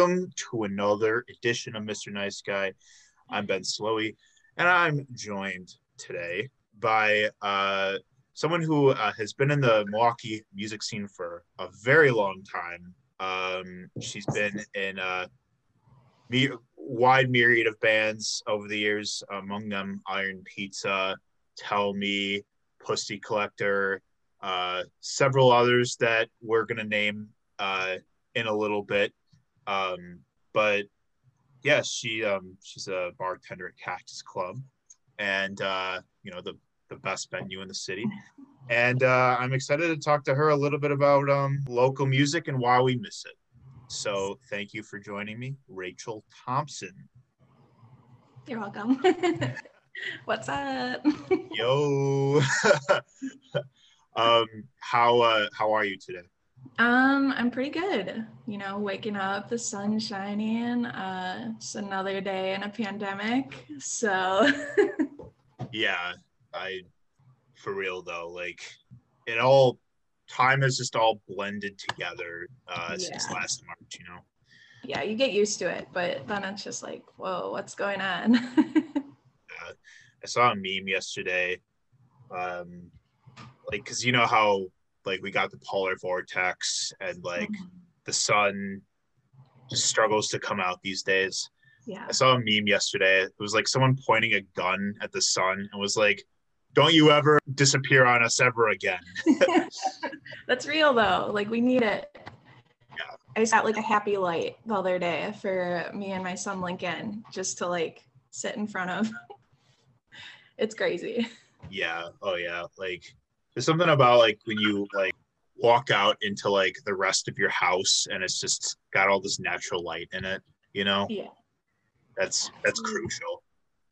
Welcome to another edition of Mr. Nice Guy. I'm Ben Slowey, and I'm joined today by uh, someone who uh, has been in the Milwaukee music scene for a very long time. Um, she's been in a me- wide myriad of bands over the years, among them Iron Pizza, Tell Me, Pussy Collector, uh, several others that we're going to name uh, in a little bit. Um, but yeah, she um, she's a bartender at Cactus Club, and uh, you know the the best venue in the city. And uh, I'm excited to talk to her a little bit about um, local music and why we miss it. So thank you for joining me, Rachel Thompson. You're welcome. What's up? Yo. um, how uh, how are you today? Um, I'm pretty good. You know, waking up, the sun shining. Uh, it's another day in a pandemic. So yeah, I for real though, like it all time has just all blended together uh since last March, you know. yeah, you get used to it, but then it's just like, whoa, what's going on? I saw a meme yesterday. Um like cause you know how like we got the polar vortex and like mm-hmm. the sun just struggles to come out these days. yeah. I saw a meme yesterday. It was like someone pointing a gun at the sun and was like, Don't you ever disappear on us ever again. That's real though. Like we need it. Yeah. I got like a happy light the other day for me and my son Lincoln just to like sit in front of. it's crazy. Yeah. Oh yeah. Like there's something about like when you like walk out into like the rest of your house and it's just got all this natural light in it, you know? Yeah. That's that's crucial.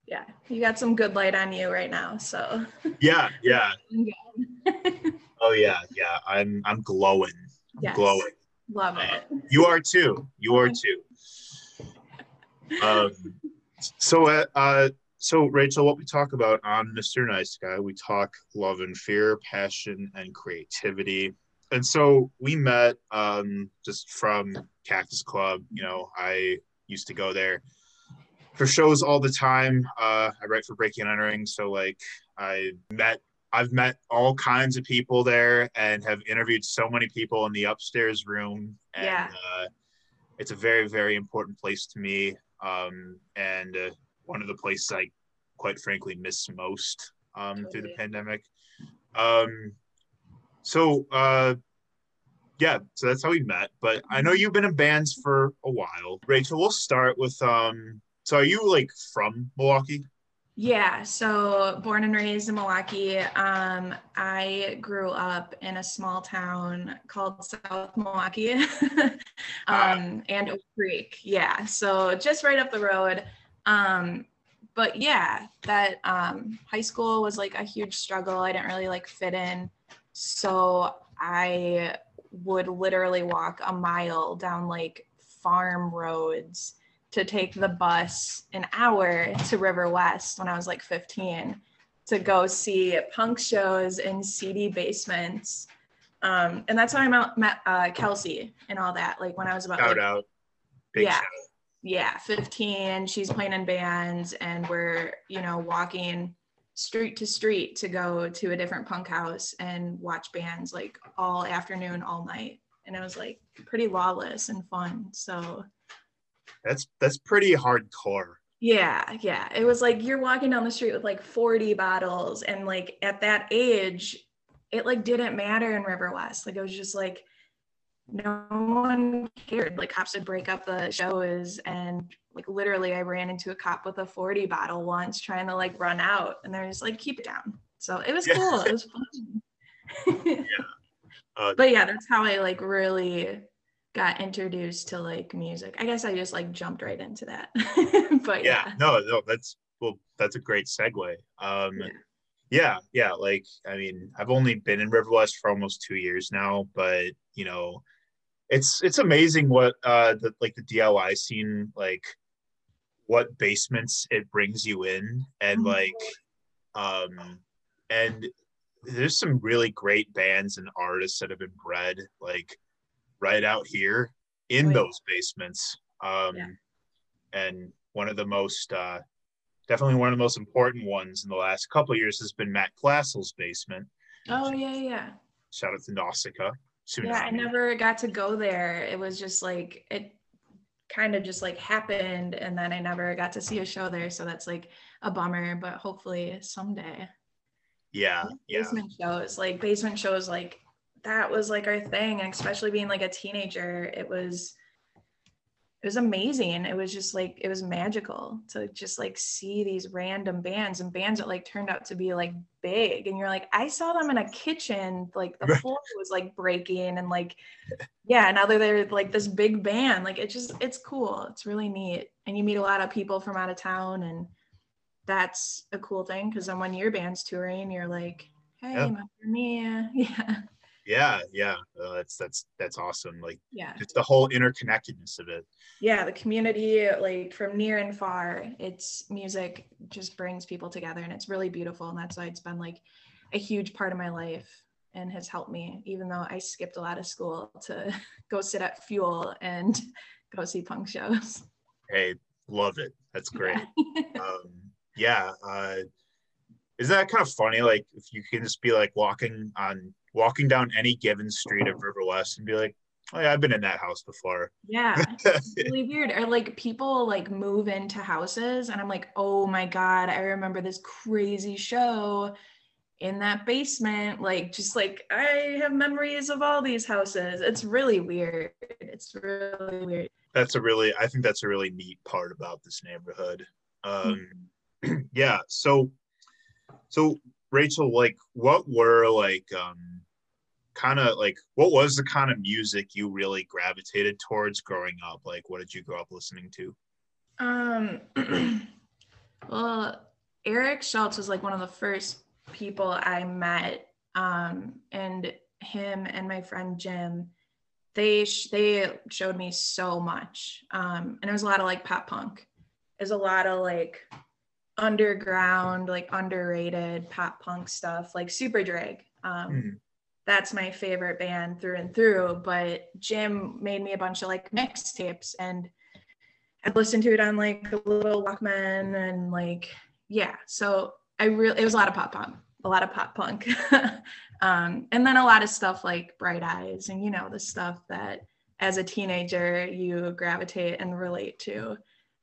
Yeah. You got some good light on you right now. So Yeah, yeah. Yeah. Oh yeah, yeah. I'm I'm glowing. I'm Yes. glowing. love Uh, it. You are too. You are too. Um so uh, uh so Rachel, what we talk about on Mr. Nice Guy, we talk love and fear, passion and creativity. And so we met um just from Cactus Club, you know, I used to go there for shows all the time. Uh I write for Breaking and Entering, so like I met I've met all kinds of people there and have interviewed so many people in the upstairs room and Yeah. uh it's a very very important place to me um and uh, one of the places I quite frankly miss most um through the pandemic. Um so uh yeah, so that's how we met. But I know you've been in bands for a while. Rachel, we'll start with um so are you like from Milwaukee? Yeah, so born and raised in Milwaukee. Um, I grew up in a small town called South Milwaukee um, and Oak Creek. Yeah, so just right up the road. Um, but yeah, that um, high school was like a huge struggle. I didn't really like fit in. So I would literally walk a mile down like farm roads to take the bus an hour to Riverwest when I was like 15 to go see punk shows in CD basements. Um, and that's how I met, met uh, Kelsey and all that. Like when I was about Shout like, out. Big Yeah. shout yeah, 15, she's playing in bands and we're, you know, walking street to street to go to a different punk house and watch bands like all afternoon, all night. And it was like pretty lawless and fun. So That's that's pretty hardcore. Yeah, yeah. It was like you're walking down the street with like 40 bottles and like at that age it like didn't matter in Riverwest. Like it was just like no one cared. Like cops would break up the shows and like literally I ran into a cop with a 40 bottle once trying to like run out and they're just like keep it down. So it was Yeah. cool. It was fun. Uh, but yeah, that's how I like really got introduced to like music. I guess I just like jumped right into that. but yeah, yeah. no, no, that's well, that's a great segue. Um, Yeah. yeah, yeah, like I mean, I've only been in Riverwest for almost two years now, but you know, it's it's amazing what uh the like the DIY scene like what basements it brings you in and Mhm. like um and there's some really great bands and artists that have been bred like right out here in Oh, yeah. those basements Um, Yeah. And one of the most, uh, definitely one of the most important ones in the last couple of years has been Matt Glassel's basement. Oh yeah, yeah. Shout out to Nausicaa. Yeah, I never got to go there. It was just like it kind of just like happened and then I never got to see a show there. So that's like a bummer, but hopefully someday. Yeah, yeah, Basement shows, like basement shows like that was like our thing. And especially being like a teenager, it was it was amazing. It was just like it was magical to just like see these random bands and bands that like turned out to be like big. And you're like, I saw them in a kitchen, like the floor was like breaking and like yeah, now they're, they're like this big band. Like it just it's cool. It's really neat. And you meet a lot of people from out of town and that's a cool thing because then when your band's touring, you're like, hey, Yeah. remember me? Yeah. Yeah, yeah. Uh, that's that's that's awesome. Like Yeah. just the whole interconnectedness of it. yeah the community like from near and far it's music just brings people together and it's really beautiful and that's why it's been like a huge part of my life and has helped me even though i skipped a lot of school to go sit at fuel and go see punk shows Hey, love it. That's great. um, yeah. Uh, is that kind of funny? Like if you can just be like walking on walking down any given street of Riverwest and be like, oh yeah, I've been in that house before. yeah it's really weird or like people like move into houses and i'm like oh my god i remember this crazy show in that basement like just like i have memories of all these houses it's really weird it's really weird that's a really I think that's a really neat part about this neighborhood. Um, yeah. So, so Rachel, like, what were like, um, kind of like, what was the kind of music you really gravitated towards growing up? Like, what did you grow up listening to? Um, well, Eric Schultz was like one of the first people I met, um, and him and my friend Jim, they sh- they showed me so much, um, and it was a lot of like pop punk. There's a lot of like underground, like underrated pop punk stuff, like Superdrag. Um, Mhm. that's my favorite band through and through. But Jim made me a bunch of like mixtapes and I listened to it on like a little Walkman and like yeah. So I really it was a lot of pop punk, a lot of pop punk, um, and then a lot of stuff like Bright Eyes and you know the stuff that as a teenager you gravitate and relate to.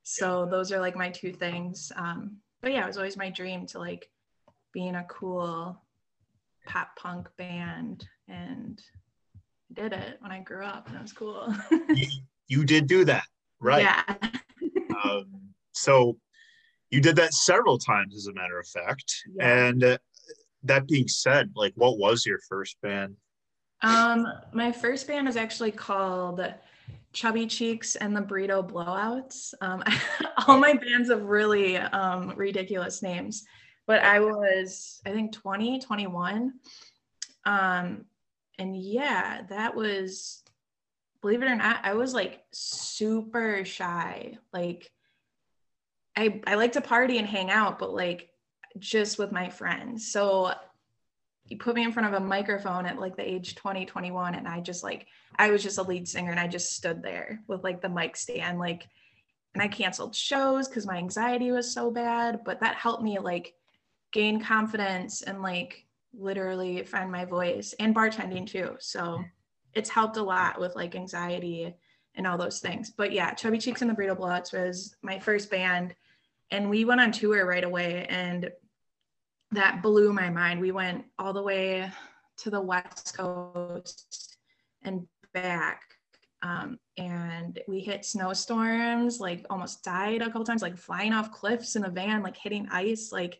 So those are like my two things. Um, but yeah, it was always my dream to like be in a cool pop punk band and I did it when I grew up and it was cool. you, did do that, right? Yeah. Um, so you did that several times, as a matter of fact. Yeah. And uh, that being said, like, what was your first band? Um, my first band is actually called Chubby Cheeks and the Burrito Blowouts. Um, all my bands have really um, ridiculous names, but I was, I think, 20, 21. Um, and yeah, that was, believe it or not, I was like super shy. Like, I, I like to party and hang out, but like just with my friends. So you put me in front of a microphone at like the age 20 21 and i just like i was just a lead singer and i just stood there with like the mic stand like and i canceled shows because my anxiety was so bad but that helped me like gain confidence and like literally find my voice and bartending too. So it's helped a lot with like anxiety and all those things. But yeah chubby cheeks and the burrito blowouts was my first band and we went on tour right away and that blew my mind. We went all the way to the West Coast and back. Um, and we hit snowstorms, like almost died a couple times, like flying off cliffs in a van, like hitting ice. Like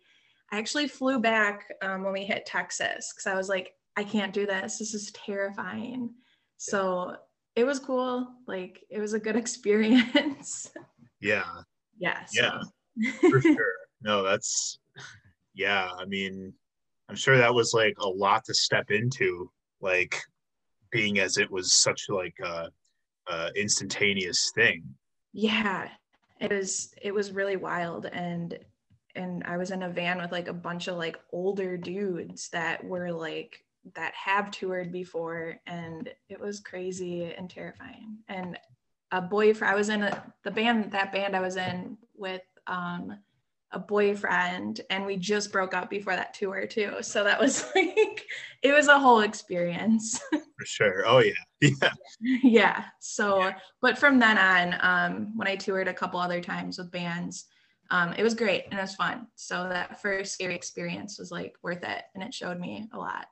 I actually flew back um, when we hit Texas because I was like, I can't do this. This is terrifying. So it was cool. Like it was a good experience. Yeah, yeah. So. Yeah. for sure. No, that's yeah. I mean, I'm sure that was like a lot to step into, like being as it was such like a, a instantaneous thing. yeah it was it was really wild and and i was in a van with like a bunch of like older dudes that were like that have toured before and it was crazy and terrifying and a boyfriend. I was in a, the band, that band I was in with um, a boyfriend, and we just broke up before that tour too. So that was like, it was a whole experience. For sure. Oh yeah. Yeah. yeah. So, yeah. but from then on, um, when I toured a couple other times with bands, um, it was great and it was fun. So that first scary experience was like worth it, and it showed me a lot.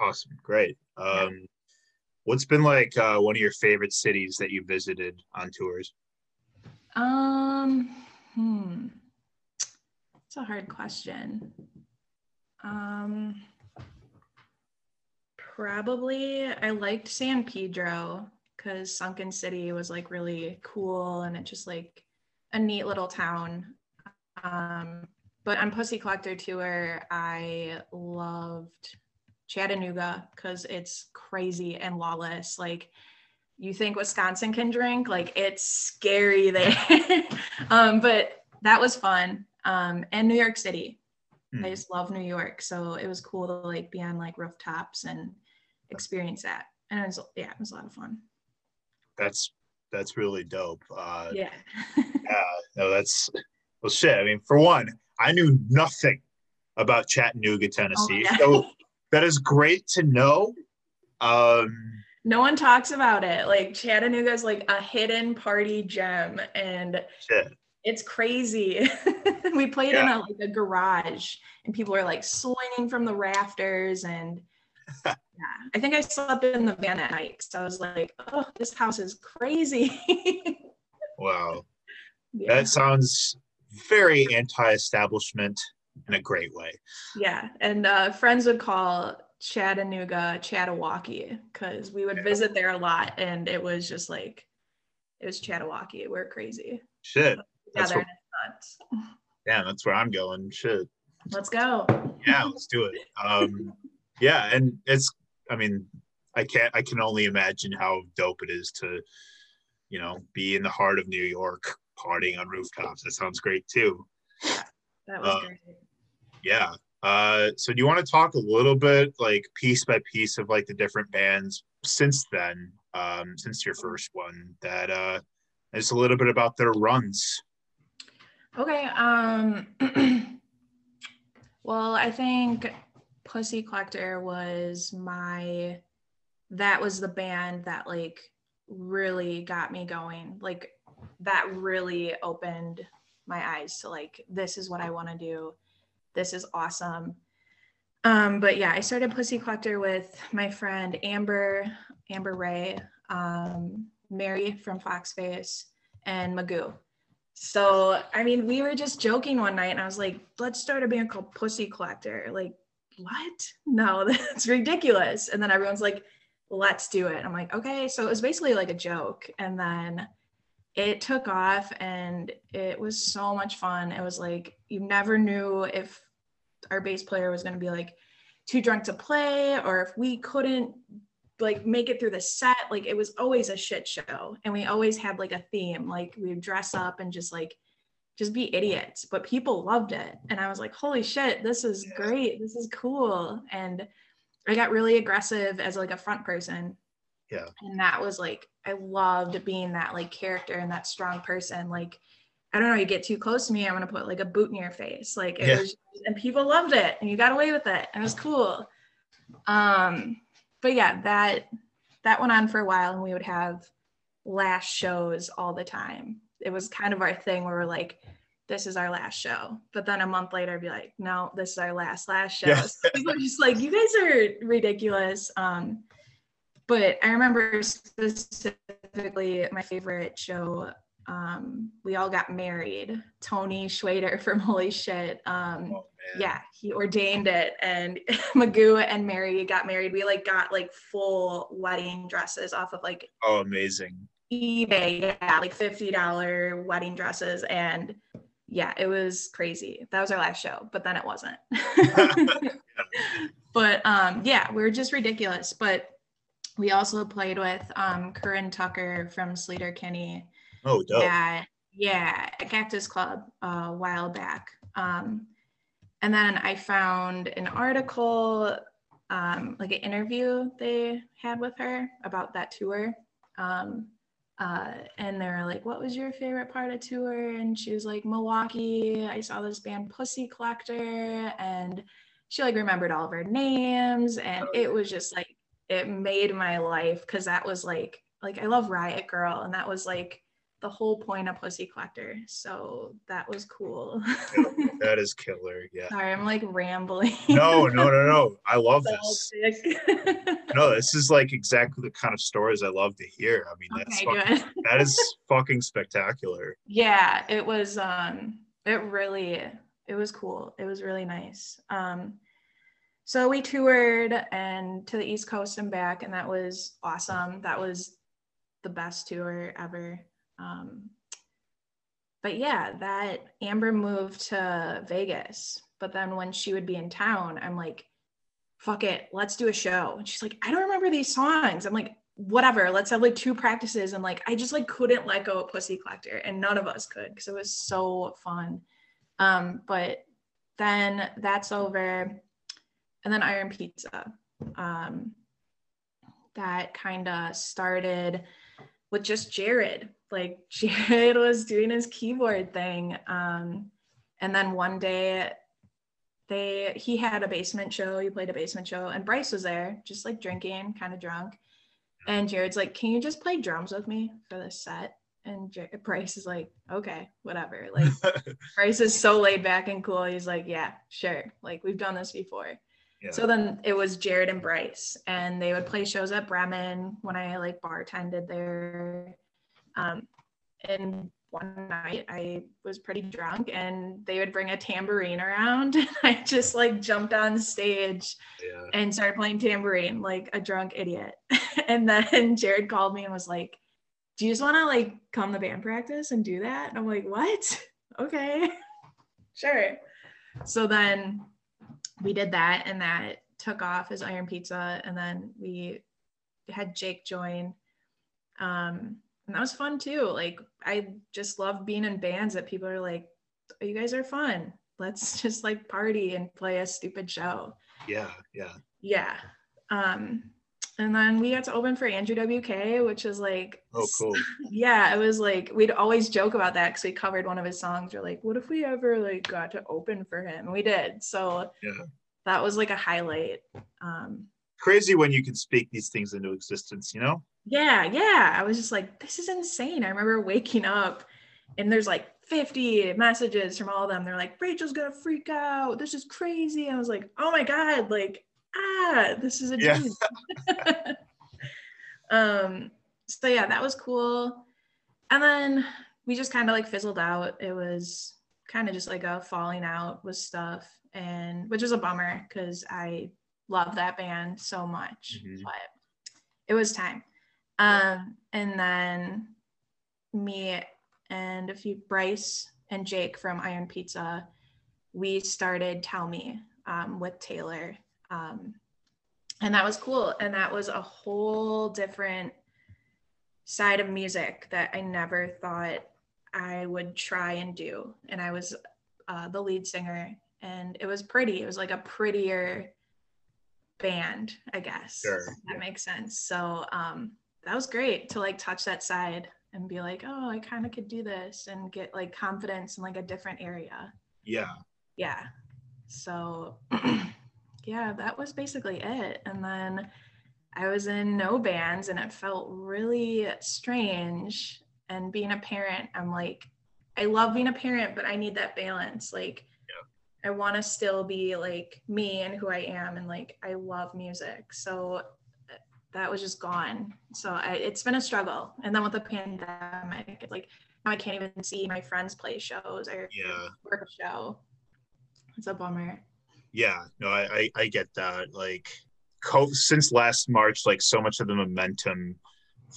Awesome. Great. Um, yeah. What's been like uh, one of your favorite cities that you visited on tours? Um, hmm. It's a hard question. Um, probably I liked San Pedro because Sunken City was like really cool and it's just like a neat little town. Um, but on Pussy Collector Tour, I loved Chattanooga because it's crazy and lawless. Like you think Wisconsin can drink, like it's scary there. um, but that was fun. Um, and New York City. Mm. I just love New York. So it was cool to like be on like rooftops and experience that. And it was yeah, it was a lot of fun. That's that's really dope. Uh, yeah. yeah. No, that's well shit. I mean, for one, I knew nothing about Chattanooga, Tennessee. Oh, yeah. So that is great to know. Um, no one talks about it. Like Chattanooga is like a hidden party gem, and shit. It's crazy. we played yeah. in a like a garage, and people are like swinging from the rafters, and yeah, I think I slept in the van at night. So I was like, "Oh, this house is crazy." wow, yeah. that sounds very anti-establishment in a great way. Yeah. And uh, friends would call Chattanooga Chattawaukie because we would yeah. visit there a lot and it was just like, it was Chattawaukie. We're crazy. Shit. That's where, yeah, that's where I'm going. Shit. Let's go. Yeah, let's do it. Um, yeah. And it's, I mean, I can't, I can only imagine how dope it is to, you know, be in the heart of New York partying on rooftops. That sounds great too. That was uh, great yeah. Uh, so do you want to talk a little bit, like piece by piece, of like the different bands since then, um, since your first one, that uh, just a little bit about their runs. Okay. Um, well, I think Pussy Collector was my. That was the band that like really got me going. Like that really opened my eyes to like this is what I want to do this is awesome. Um, but yeah, I started Pussy Collector with my friend Amber, Amber Ray, um, Mary from Foxface, and Magoo. So, I mean, we were just joking one night and I was like, let's start a band called Pussy Collector. Like, what? No, that's ridiculous. And then everyone's like, let's do it. I'm like, okay. So it was basically like a joke. And then it took off and it was so much fun. It was like, you never knew if our bass player was going to be like too drunk to play or if we couldn't like make it through the set like it was always a shit show and we always had like a theme like we would dress up and just like just be idiots but people loved it and i was like holy shit this is great this is cool and i got really aggressive as like a front person yeah and that was like i loved being that like character and that strong person like I don't know, you get too close to me, I'm gonna put like a boot in your face. Like it yeah. was, and people loved it, and you got away with it, and it was cool. Um, but yeah, that that went on for a while, and we would have last shows all the time. It was kind of our thing where we're like, this is our last show. But then a month later, I'd be like, no, this is our last last show. Yeah. So people are just like, you guys are ridiculous. Um, but I remember specifically my favorite show um, we all got married. Tony Schwader from Holy Shit. Um, yeah, he ordained it, and Magoo and Mary got married. We like got like full wedding dresses off of like oh amazing eBay, yeah, like fifty dollar wedding dresses, and yeah, it was crazy. That was our last show, but then it wasn't. but um, yeah, we were just ridiculous. But we also played with um, Corin Tucker from Sleater-Kinney Oh, dope. At, yeah, at Cactus Club uh, a while back. Um, and then I found an article, um, like an interview they had with her about that tour. Um, uh, and they were like, "What was your favorite part of tour?" And she was like, "Milwaukee. I saw this band Pussy Collector," and she like remembered all of her names, and oh, it was just like it made my life because that was like like I love Riot Grrrl. and that was like the whole point of Pussy Collector. So that was cool. that is killer. Yeah. Sorry, I'm like rambling. No, no, no, no. I love this. no, this is like exactly the kind of stories I love to hear. I mean, that's okay, fucking, that is fucking spectacular. Yeah, it was um it really it was cool. It was really nice. Um so we toured and to the East Coast and back, and that was awesome. That was the best tour ever. Um, but yeah, that Amber moved to Vegas. But then when she would be in town, I'm like, fuck it, let's do a show. And she's like, I don't remember these songs. I'm like, whatever, let's have like two practices. And like, I just like couldn't let go of Pussy Collector, and none of us could because it was so fun. Um, but then that's over. And then Iron Pizza. Um, that kind of started with just Jared. Like Jared was doing his keyboard thing. Um, and then one day they he had a basement show, he played a basement show, and Bryce was there, just like drinking, kind of drunk. And Jared's like, Can you just play drums with me for this set? And J- Bryce is like, okay, whatever. Like, Bryce is so laid back and cool. He's like, yeah, sure. Like, we've done this before. So then it was Jared and Bryce, and they would play shows at Bremen when I like bartended there. Um, and one night I was pretty drunk, and they would bring a tambourine around. I just like jumped on stage yeah. and started playing tambourine like a drunk idiot. and then Jared called me and was like, "Do you just want to like come to band practice and do that?" And I'm like, "What? Okay, sure." So then we did that and that took off as Iron Pizza. And then we had Jake join. Um, and that was fun too. Like, I just love being in bands that people are like, you guys are fun. Let's just like party and play a stupid show. Yeah. Yeah. Yeah. Um, and then we got to open for Andrew WK, which is like, oh, cool. Yeah, it was like we'd always joke about that because we covered one of his songs. We're like, what if we ever like got to open for him? And we did. So yeah, that was like a highlight. Um, Crazy when you can speak these things into existence, you know? Yeah, yeah. I was just like, this is insane. I remember waking up and there's like 50 messages from all of them. They're like, Rachel's gonna freak out. This is crazy. I was like, oh my God, like ah, this is a dream. Yeah. um, so yeah, that was cool. And then we just kind of like fizzled out. It was kind of just like a falling out with stuff and which was a bummer because I love that band so much. Mm-hmm. But it was time. Um, and then me and a few Bryce and Jake from Iron Pizza, we started Tell Me um, with Taylor um, and that was cool. And that was a whole different side of music that I never thought I would try and do. And I was uh, the lead singer, and it was pretty. It was like a prettier band, I guess. Sure. That makes sense. So um, that was great to like touch that side and be like, oh, I kind of could do this and get like confidence in like a different area. Yeah. Yeah. So yeah, that was basically it. And then I was in no bands and it felt really strange. And being a parent, I'm like, I love being a parent, but I need that balance. Like, yeah. I want to still be like me and who I am. And like, I love music. So that was just gone. So I, it's been a struggle. And then with the pandemic, it's like, now I can't even see my friends play shows or yeah. work a show. It's a bummer yeah no I, I i, get that like co- since last march like so much of the momentum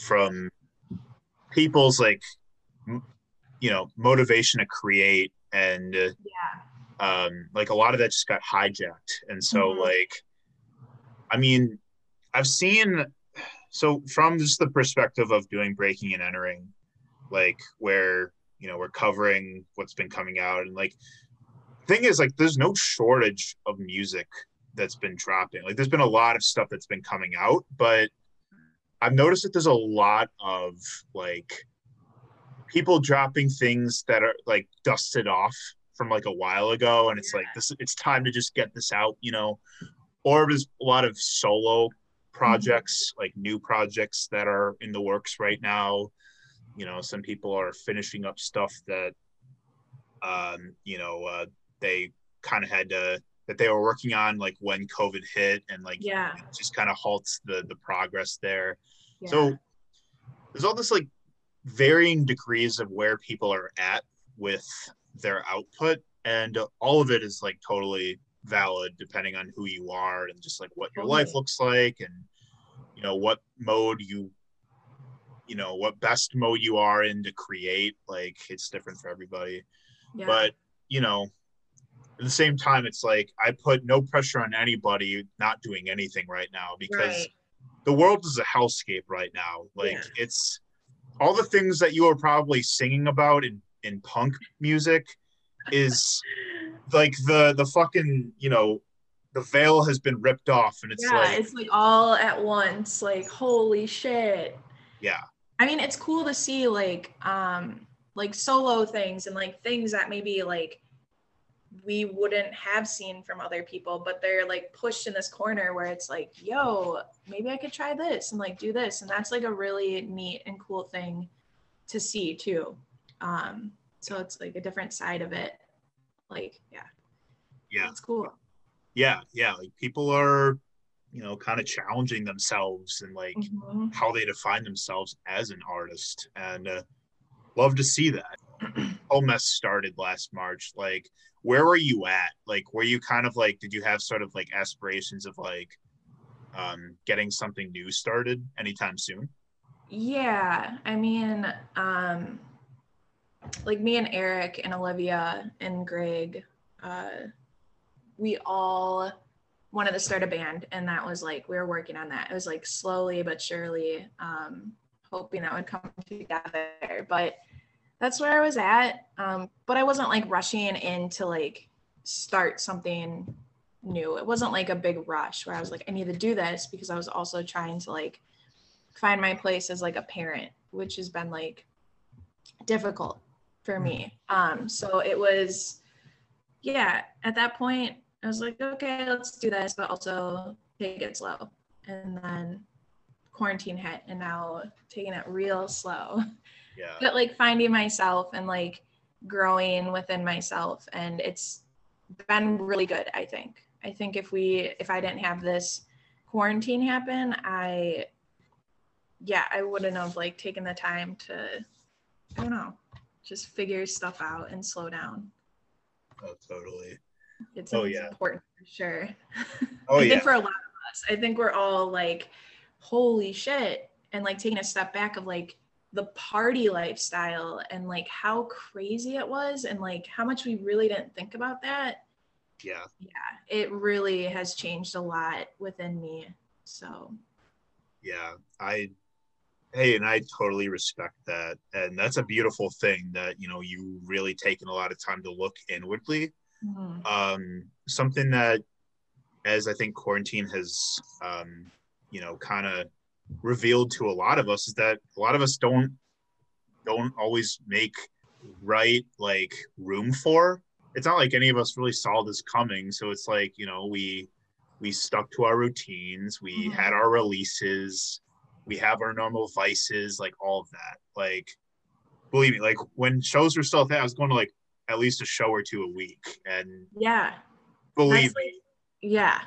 from people's like m- you know motivation to create and yeah um like a lot of that just got hijacked and so mm-hmm. like i mean i've seen so from just the perspective of doing breaking and entering like where you know we're covering what's been coming out and like thing is like there's no shortage of music that's been dropping like there's been a lot of stuff that's been coming out but I've noticed that there's a lot of like people dropping things that are like dusted off from like a while ago, and it's yeah. like this. It's time to just get this out, you know. Or there's a lot of solo projects, mm-hmm. like new projects that are in the works right now. You know, some people are finishing up stuff that, um, you know, uh, they kind of had to that they were working on like when COVID hit and like yeah, just kind of halts the the progress there. Yeah. So there's all this like varying degrees of where people are at with their output, and all of it is like totally valid depending on who you are and just like what your totally. life looks like and you know what mode you you know what best mode you are in to create like it's different for everybody yeah. but you know at the same time, it's like I put no pressure on anybody not doing anything right now because right. the world is a hellscape right now. Like yeah. it's all the things that you are probably singing about in, in punk music is like the the fucking you know the veil has been ripped off and it's yeah, like it's like all at once like holy shit yeah i mean it's cool to see like um like solo things and like things that maybe like we wouldn't have seen from other people, but they're like pushed in this corner where it's like, yo, maybe I could try this and like do this. And that's like a really neat and cool thing to see too. Um, so it's like a different side of it. Like, yeah. Yeah. It's cool. Yeah. Yeah. Like people are, you know, kind of challenging themselves and like mm-hmm. how they define themselves as an artist. And uh, love to see that. Whole mess started last March. Like, where were you at? Like, were you kind of like, did you have sort of like aspirations of like um, getting something new started anytime soon? Yeah, I mean, um, like me and Eric and Olivia and Greg, uh, we all wanted to start a band, and that was like we were working on that. It was like slowly but surely, um, hoping that would come together, but that's where I was at. Um, but I wasn't like rushing in to like start something new. It wasn't like a big rush where I was like, I need to do this because I was also trying to like find my place as like a parent, which has been like difficult for me. Um, so it was, yeah, at that point, I was like, okay, let's do this, but also take it slow. And then quarantine hit, and now taking it real slow. yeah. but like finding myself and like growing within myself and it's been really good i think. I think if we if i didn't have this quarantine happen i yeah i wouldn't have like taken the time to i don't know just figure stuff out and slow down. Oh totally. It's, oh, yeah. important for sure. Oh i yeah. think for a lot of us i think we're all like holy shit and like taking a step back of like the party lifestyle and like how crazy it was and like how much we really didn't think about that. Yeah. Yeah it really has changed a lot within me so. Yeah i hey and i totally respect that and that's a beautiful thing that you know you really taken a lot of time to look inwardly. Mm-hmm. um something that as i think quarantine has um you know kind of revealed to a lot of us is that a lot of us don't don't always make right like room for. It's not like any of us really saw this coming. So it's like you know we we stuck to our routines. We mm-hmm. had our releases. We have our normal vices like all of that. Like believe me like when shows were still i was going to like at least a show or two a week. And yeah. believe me. yeah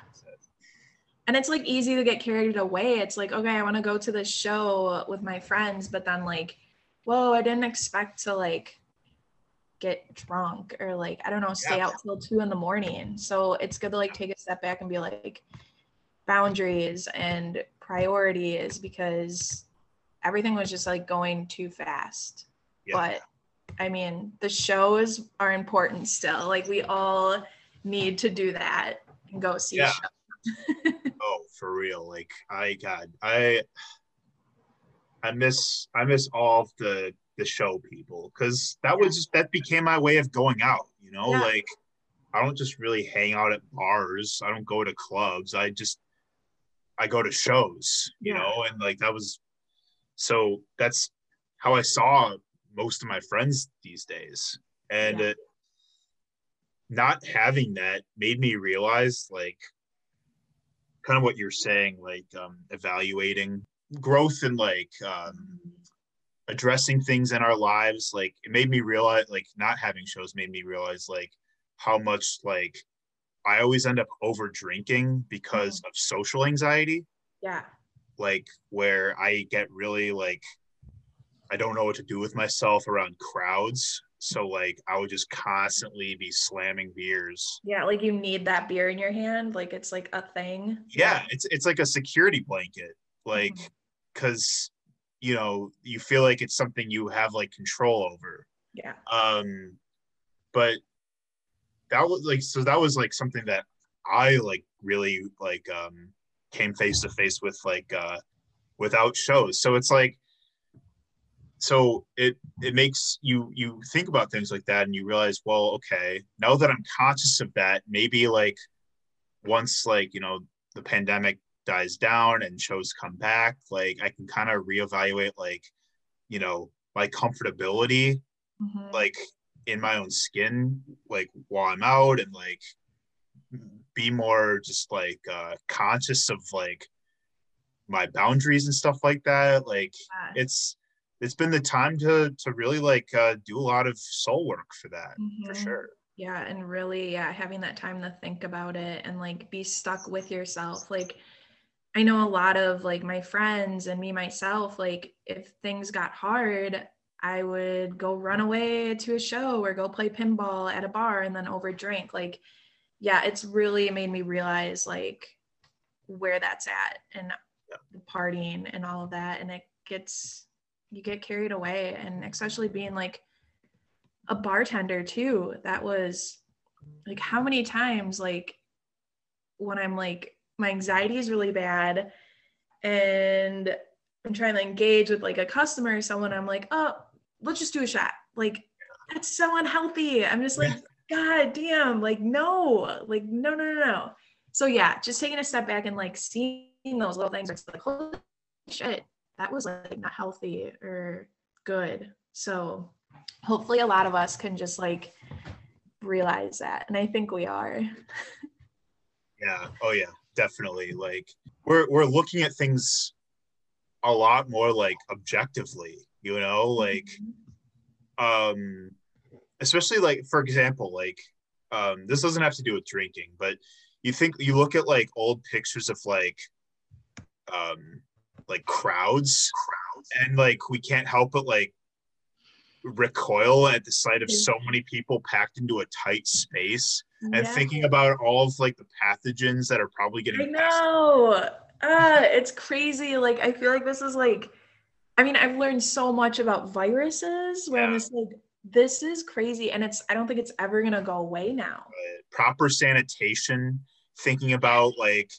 and it's like easy to get carried away it's like okay i want to go to this show with my friends but then like whoa i didn't expect to like get drunk or like i don't know stay yeah. out till two in the morning so it's good to like take a step back and be like boundaries and priorities because everything was just like going too fast yeah. but i mean the shows are important still like we all need to do that and go see yeah. oh, for real. Like I God, I I miss I miss all of the the show people because that was just that became my way of going out. You know, yeah. like I don't just really hang out at bars. I don't go to clubs. I just I go to shows, you Yeah. know, and like that was so that's how I saw most of my friends these days. And Yeah. it, not having that made me realize like kind of what you're saying, like um, evaluating growth and like um, addressing things in our lives. Like it made me realize, like not having shows made me realize like how much like I always end up over drinking because of social anxiety Yeah. like where I get really like I don't know what to do with myself around crowds. So like I would just constantly be slamming beers. Yeah. Like you need that beer in your hand. Like it's like a thing. Yeah, it's it's like a security blanket. Like Mhm. cuz you know, you feel like it's something you have like control over. Yeah. Um but that was like so that was like something that I like really like um came face to face with like uh without shows. So it's like so it it makes you you think about things like that and you realize well okay now that i'm conscious of that maybe like once like you know the pandemic dies down and shows come back like i can kind of reevaluate like you know my comfortability Mhm. like in my own skin like while i'm out and like be more just like uh conscious of like my boundaries and stuff like that like Yeah. it's it's been the time to to really like uh do a lot of soul work for that for Mhm. sure Yeah, and really, yeah, having that time to think about it and like be stuck with yourself. Like, I know a lot of like my friends and me myself, like, if things got hard, I would go run away to a show or go play pinball at a bar and then overdrink. Like, yeah, it's really made me realize like where that's at and Yeah. the partying and all of that. And it gets, you get carried away. And especially being like, a bartender too that was like how many times like when i'm like my anxiety is really bad and i'm trying to engage with like a customer or someone i'm like oh let's just do a shot. Like that's so unhealthy. I'm just like god damn like no like no no no no. So yeah just taking a step back and like seeing those little things it's like holy shit that was like not healthy or good. So hopefully a lot of us can just like realize that and i think we are. Yeah. Oh yeah. Definitely. Like we're we're looking at things a lot more like objectively you know? Like um especially like for example like um this doesn't have to do with drinking but you think you look at like old pictures of like um like crowds crowds, and like we can't help but like recoil at the sight of so many people packed into a tight space and thinking about all of like the pathogens that are probably getting passed know. Uh, it's crazy. Like I feel like this is like I mean, I've learned so much about viruses where I'm just like, this is crazy. And it's I don't think it's ever gonna go away now. proper sanitation, thinking about like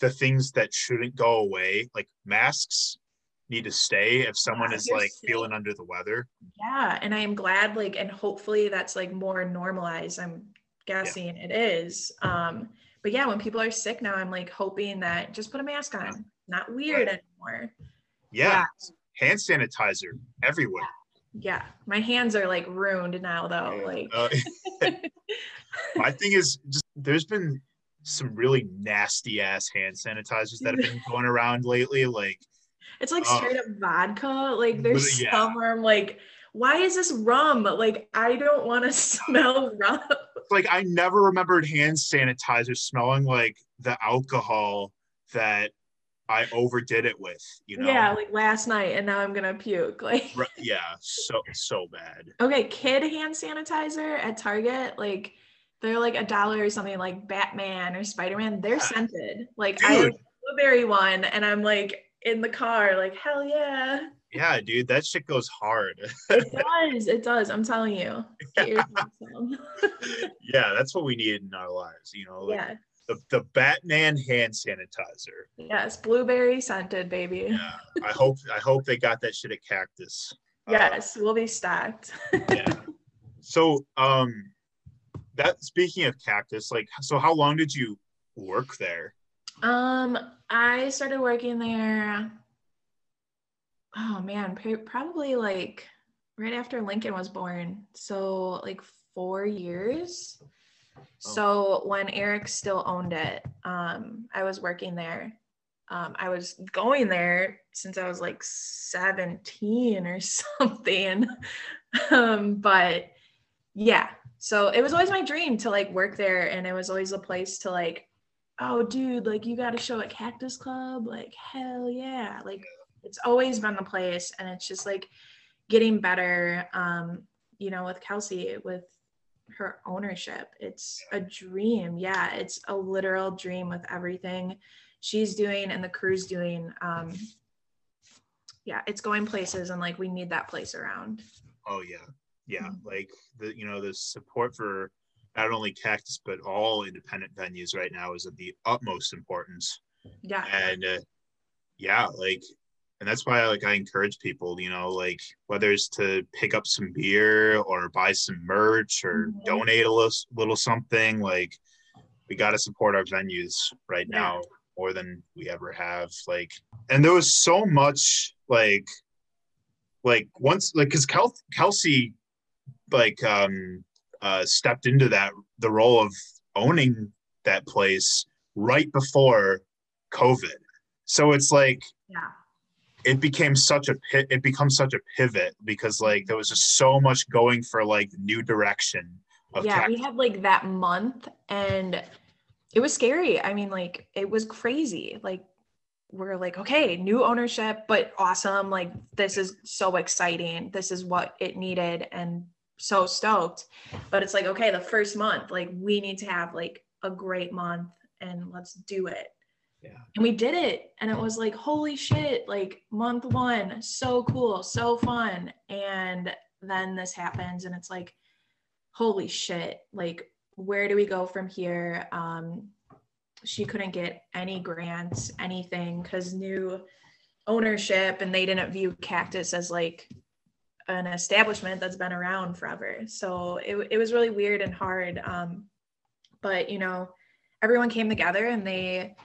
the things that shouldn't go away, like masks need to stay if someone Yeah, is like sick. feeling under the weather. Yeah. And I am glad, like, and hopefully that's like more normalized. I'm guessing it is. Um, but yeah, when people are sick now, I'm like hoping that just put a mask on. Not weird anymore. Yeah. Hand sanitizer everywhere. Yeah. My hands are like ruined now though. Like Uh, my thing is just there's been some really nasty ass hand sanitizers that have been going around lately. Like It's like Oh. straight up vodka. Like there's Yeah. some where I'm like, why is this rum? Like I don't want to smell rum. like I never remembered hand sanitizer smelling like the alcohol that I overdid it with, you know? Yeah, like last night, and now I'm gonna puke. Like yeah, so so bad. okay, kid hand sanitizer at Target, like they're like a dollar or something. Like Batman or Spider Man, they're scented. Like I have a blueberry one, and I'm like in the car, like hell yeah. Yeah, dude, that shit goes hard. It does. It does. I'm telling you. Some. yeah, that's what we need in our lives, you know, like yeah. the, the Batman hand sanitizer. Yes. Blueberry scented, baby. Yeah, I hope I hope they got that shit at Cactus. Uh, Yes, we'll be stacked. yeah. So, um, that speaking of Cactus, like, so how long did you work there? Um, I started working there. Oh man, probably like right after Lincoln was born. So like four years. Oh. So when Eric still owned it, um, I was working there. Um, I was going there since I was like 17 or something. um, but yeah, so it was always my dream to like work there, and it was always a place to like, oh, dude, like you got to show at Cactus Club, like hell yeah, like it's always been the place, and it's just like getting better. Um, you know, with Kelsey, with her ownership, it's a dream. Yeah, it's a literal dream with everything she's doing and the crew's doing. Um, yeah, it's going places, and like we need that place around. Oh yeah, yeah, mm-hmm. like the you know the support for not only Cactus but all independent venues right now is of the utmost importance. Yeah, and uh, yeah, like, and that's why like I encourage people, you know, like whether it's to pick up some beer or buy some merch or mm-hmm. donate a little, little something, like we got to support our venues right yeah. now more than we ever have. Like, and there was so much like like once like because Kel- Kelsey like um uh stepped into that the role of owning that place right before COVID. So it's like yeah. It became such a it becomes such a pivot because like there was just so much going for like new direction. yeah, we had like that month and it was scary. I mean, like it was crazy. Like we're like, okay, new ownership, but awesome. Like this is so exciting. This is what it needed. And so stoked. But it's like, okay, the first month, like we need to have like a great month and let's do it. Yeah. And we did it. And it was like, holy shit, like month one, so cool, so fun. And then this happens and it's like, holy shit, like where do we go from here? Um, she couldn't get any grants, anything, because new ownership and they didn't view Cactus as like an establishment that's been around forever. So it, it was really weird and hard. Um, but, you know, everyone came together and they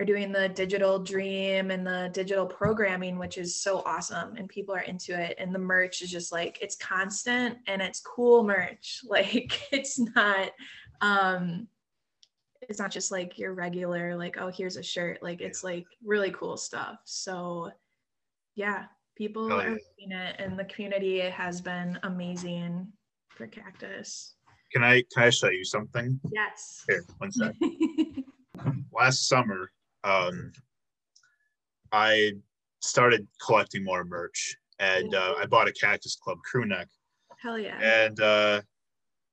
are doing the digital dream and the digital programming, which is so awesome. And people are into it. And the merch is just like, it's constant and it's cool merch. Like, it's not, um, it's not just like your regular, like, oh, here's a shirt. Like, it's like really cool stuff. So, yeah, people oh, yeah. are reading it and the community has been amazing for cactus. Can i can i show you something? Yes. Here one sec. Last summer um i started collecting more merch and uh, i bought a cactus club crew neck. Hell yeah. And uh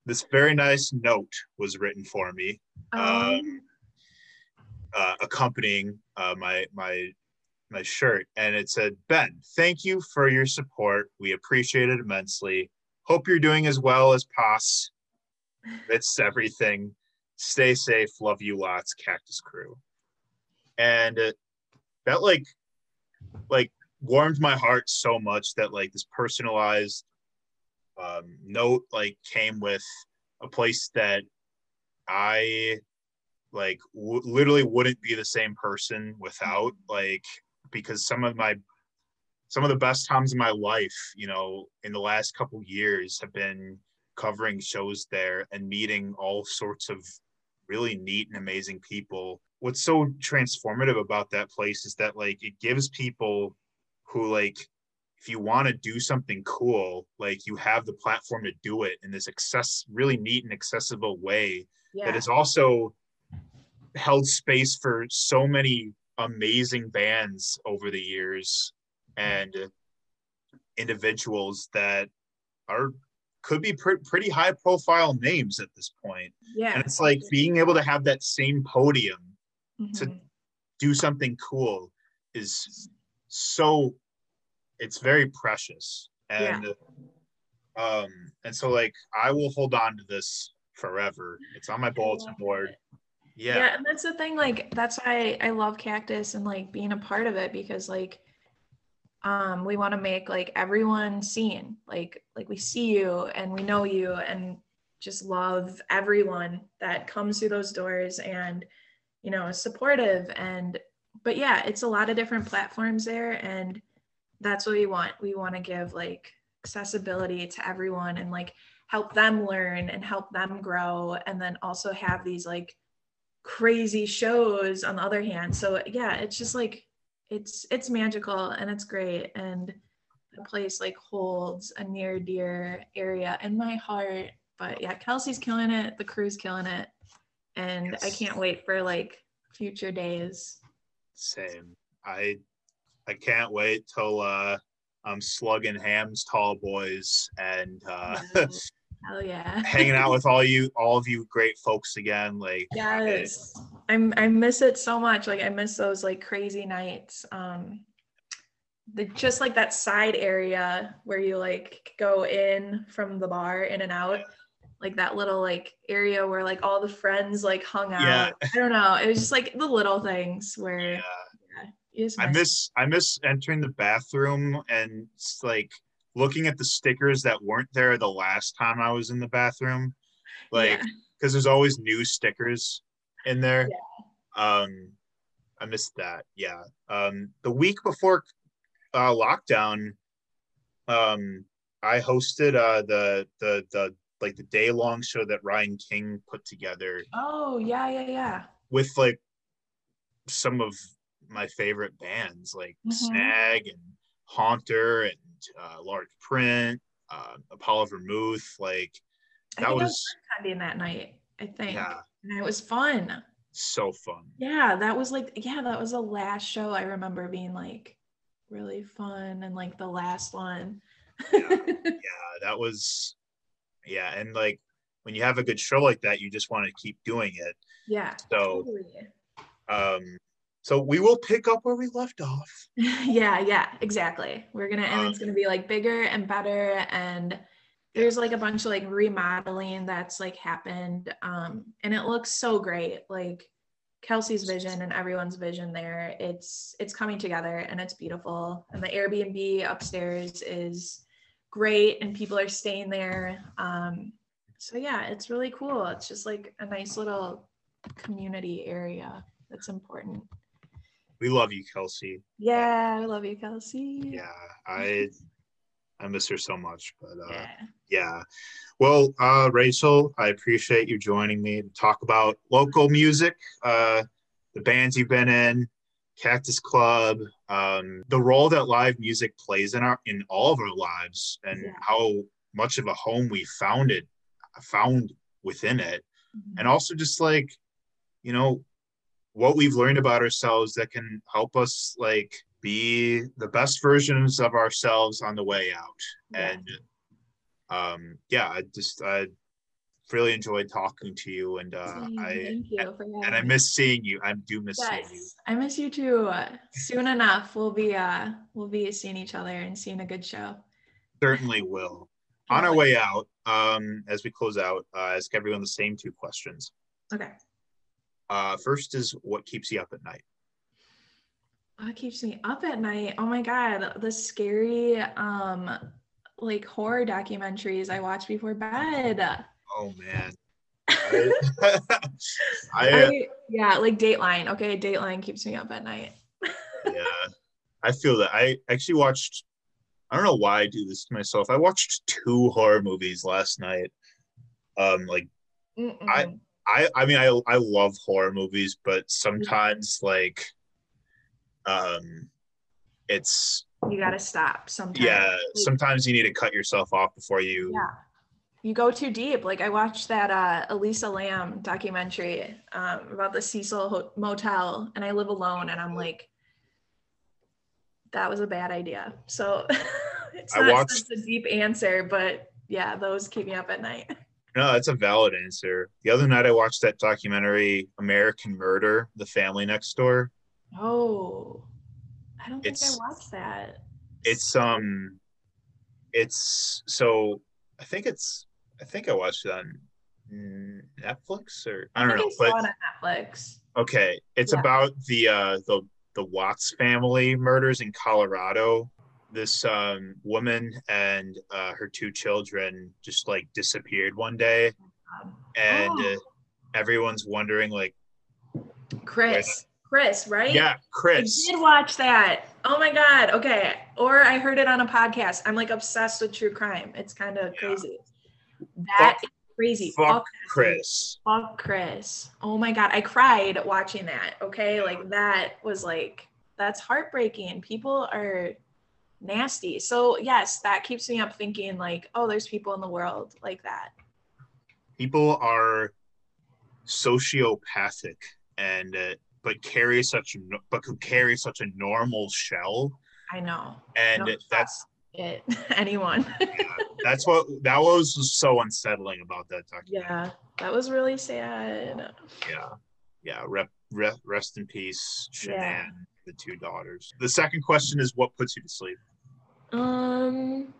this very nice note was written for me um, um uh, accompanying uh, my my my shirt and it said, Ben, thank you for your support. We appreciate it immensely. Hope you're doing as well as Poss. It's everything. Stay safe. Love you lots, Cactus Crew. And uh, that like like warmed my heart so much that like this personalized um, note like came with a place that I like w- literally wouldn't be the same person without like because some of my some of the best times in my life, you know, in the last couple years have been covering shows there and meeting all sorts of really neat and amazing people. What's so transformative about that place is that like it gives people who like if you want to do something cool, like you have the platform to do it in this access really neat and accessible way yeah. that is also held space for so many amazing bands over the years and individuals that are could be pr- pretty high profile names at this point. Yeah. And it's like being able to have that same podium mm-hmm. to do something cool is so it's very precious. And yeah. um and so like I will hold on to this forever. It's on my bulletin board yeah yeah and that's the thing like that's why I, love cactus and like being a part of it because like um we want to make like everyone seen like like we see you and we know you and just love everyone that comes through those doors and you know, supportive and but yeah, it's a lot of different platforms there and that's what we want. We want to give like accessibility to everyone and like help them learn and help them grow and then also have these like crazy shows on the other hand. So yeah, it's just like it's it's magical and it's great and the place like holds a near dear area in my heart. But yeah, Kelsey's killing it, the crew's killing it. And yes. I can't wait for like future days. Same. I I can't wait till uh I'm slugging Hamm's tall boys and uh Hell yeah. hanging out with all you all of you great folks again. Like yes. I'm I miss it so much. Like I miss those like crazy nights. Um the just like that side area where you like go in from the bar in and out like that little like area where like all the friends like hung out yeah. i don't know it was just like the little things where yeah. yeah I miss I miss entering the bathroom and like looking at the stickers that weren't there the last time I was in the bathroom. Like because yeah. there's always new stickers in there. Yeah. Um I missed that. Yeah. Um the week before uh, lockdown, um, I hosted uh, the the the like the day long show that Ryan King put together. Oh yeah, yeah, yeah. With like some of my favorite bands like mm-hmm. Snag and Haunter and uh, Large Print, uh, Apollo Vermouth. Like that was, was in that night. I think. Yeah. And it was fun. So fun. Yeah, that was like yeah, that was the last show I remember being like really fun and like the last one. yeah, yeah, that was yeah, and like when you have a good show like that, you just want to keep doing it. Yeah. So totally. um so we will pick up where we left off. yeah, yeah, exactly. We're gonna and it's gonna be like bigger and better and there's like a bunch of like remodeling that's like happened um and it looks so great like Kelsey's vision and everyone's vision there. It's it's coming together and it's beautiful. And the Airbnb upstairs is great and people are staying there. Um, so yeah, it's really cool. It's just like a nice little community area that's important. We love you, Kelsey. Yeah, I love you, Kelsey. Yeah, I I miss her so much. But uh, yeah. yeah. Well, uh, Rachel, I appreciate you joining me to talk about local music, uh, the bands you've been in, Cactus Club, um, the role that live music plays in our in all of our lives, and yeah. how much of a home we found it, found within it, mm-hmm. and also just like, you know, what we've learned about ourselves that can help us like be the best versions of ourselves on the way out. Yeah. And um, yeah, I just I really enjoyed talking to you, and uh, I and I miss seeing you. I do miss yes, seeing you. I miss you too. Soon enough, we'll be uh we'll be seeing each other and seeing a good show. Certainly will. On our way out, um, as we close out, uh, ask everyone the same two questions. Okay. Uh, first is what keeps you up at night? What keeps me up at night? Oh my god, the scary um like horror documentaries I watch before bed. Oh man. I, I, I, yeah, like Dateline. Okay, Dateline keeps me up at night. yeah, I feel that. I actually watched. I don't know why I do this to myself. I watched two horror movies last night. Um, like Mm-mm. I, I, I mean, I, I love horror movies, but sometimes like um, it's you got to stop sometimes. Yeah, sometimes you need to cut yourself off before you. Yeah, you go too deep. Like I watched that uh, Elisa Lam documentary um, about the Cecil Motel, and I live alone, and I'm like, that was a bad idea. So it's not watched, a deep answer, but yeah, those keep me up at night. No, that's a valid answer. The other night I watched that documentary, American Murder: The Family Next Door. Oh, I don't think it's, I watched that. It's um, it's so I think it's I think I watched it on Netflix or I don't I know, but on Netflix. Okay, it's yeah. about the uh the the Watts family murders in Colorado. This um, woman and uh, her two children just like disappeared one day, and oh. uh, everyone's wondering like Chris. Chris, right? Yeah, Chris. I did watch that. Oh my god. Okay. Or I heard it on a podcast. I'm like obsessed with true crime. It's kind of Yeah. crazy. That is crazy. Fuck dude. Chris. Fuck Chris. Oh my god. I cried watching that. Okay. Like that was like that's heartbreaking. People are nasty. So yes, that keeps me up thinking like, oh, there's people in the world like that. People are sociopathic and uh, but carry such but could carry such a normal shell I know. and Don't that's It anyone. that's what that was so unsettling about that documentary. yeah. That was really sad. yeah yeah rep, re, rest in peace Shanann, Yeah. The two daughters the second question is what puts you to sleep Um.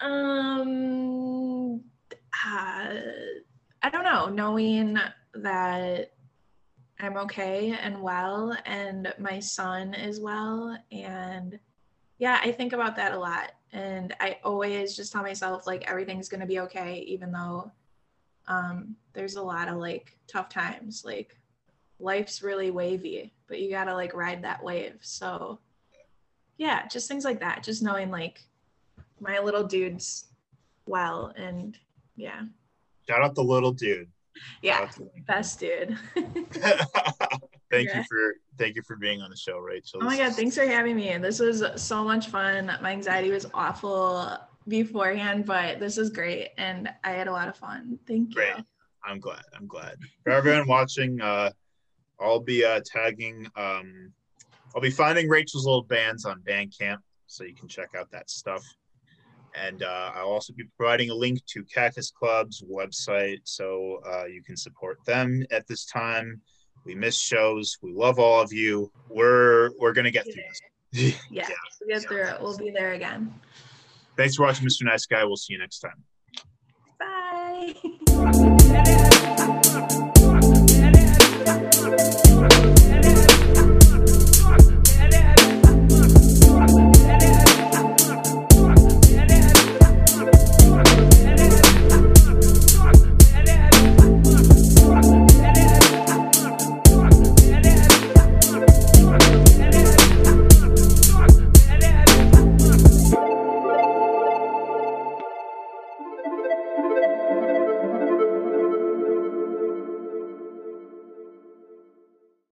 Um. Uh, I don't know. Knowing that I'm okay and well, and my son is well, and yeah, I think about that a lot. And I always just tell myself like everything's gonna be okay, even though um, there's a lot of like tough times. Like life's really wavy, but you gotta like ride that wave. So yeah, just things like that. Just knowing like my little dude's well and yeah. shout out the little dude Yeah. To- Best dude. thank you for thank you for being on the show rachel oh my god, thanks for having me. This was so much fun. My anxiety was awful beforehand, but this is great and I had a lot of fun. Thank you. Great. I'm glad. I'm glad. For everyone watching, uh, I'll be uh, tagging. Um, I'll be finding Rachel's little bands on Bandcamp, so you can check out that stuff. And uh, I'll also be providing a link to Cactus Club's website, so uh, you can support them at this time. We miss shows. We love all of you. We're we're gonna get through this. Yeah, we'll get through it. We'll be there again. Thanks for watching, Mr. Nice Guy. We'll see you next time. Bye.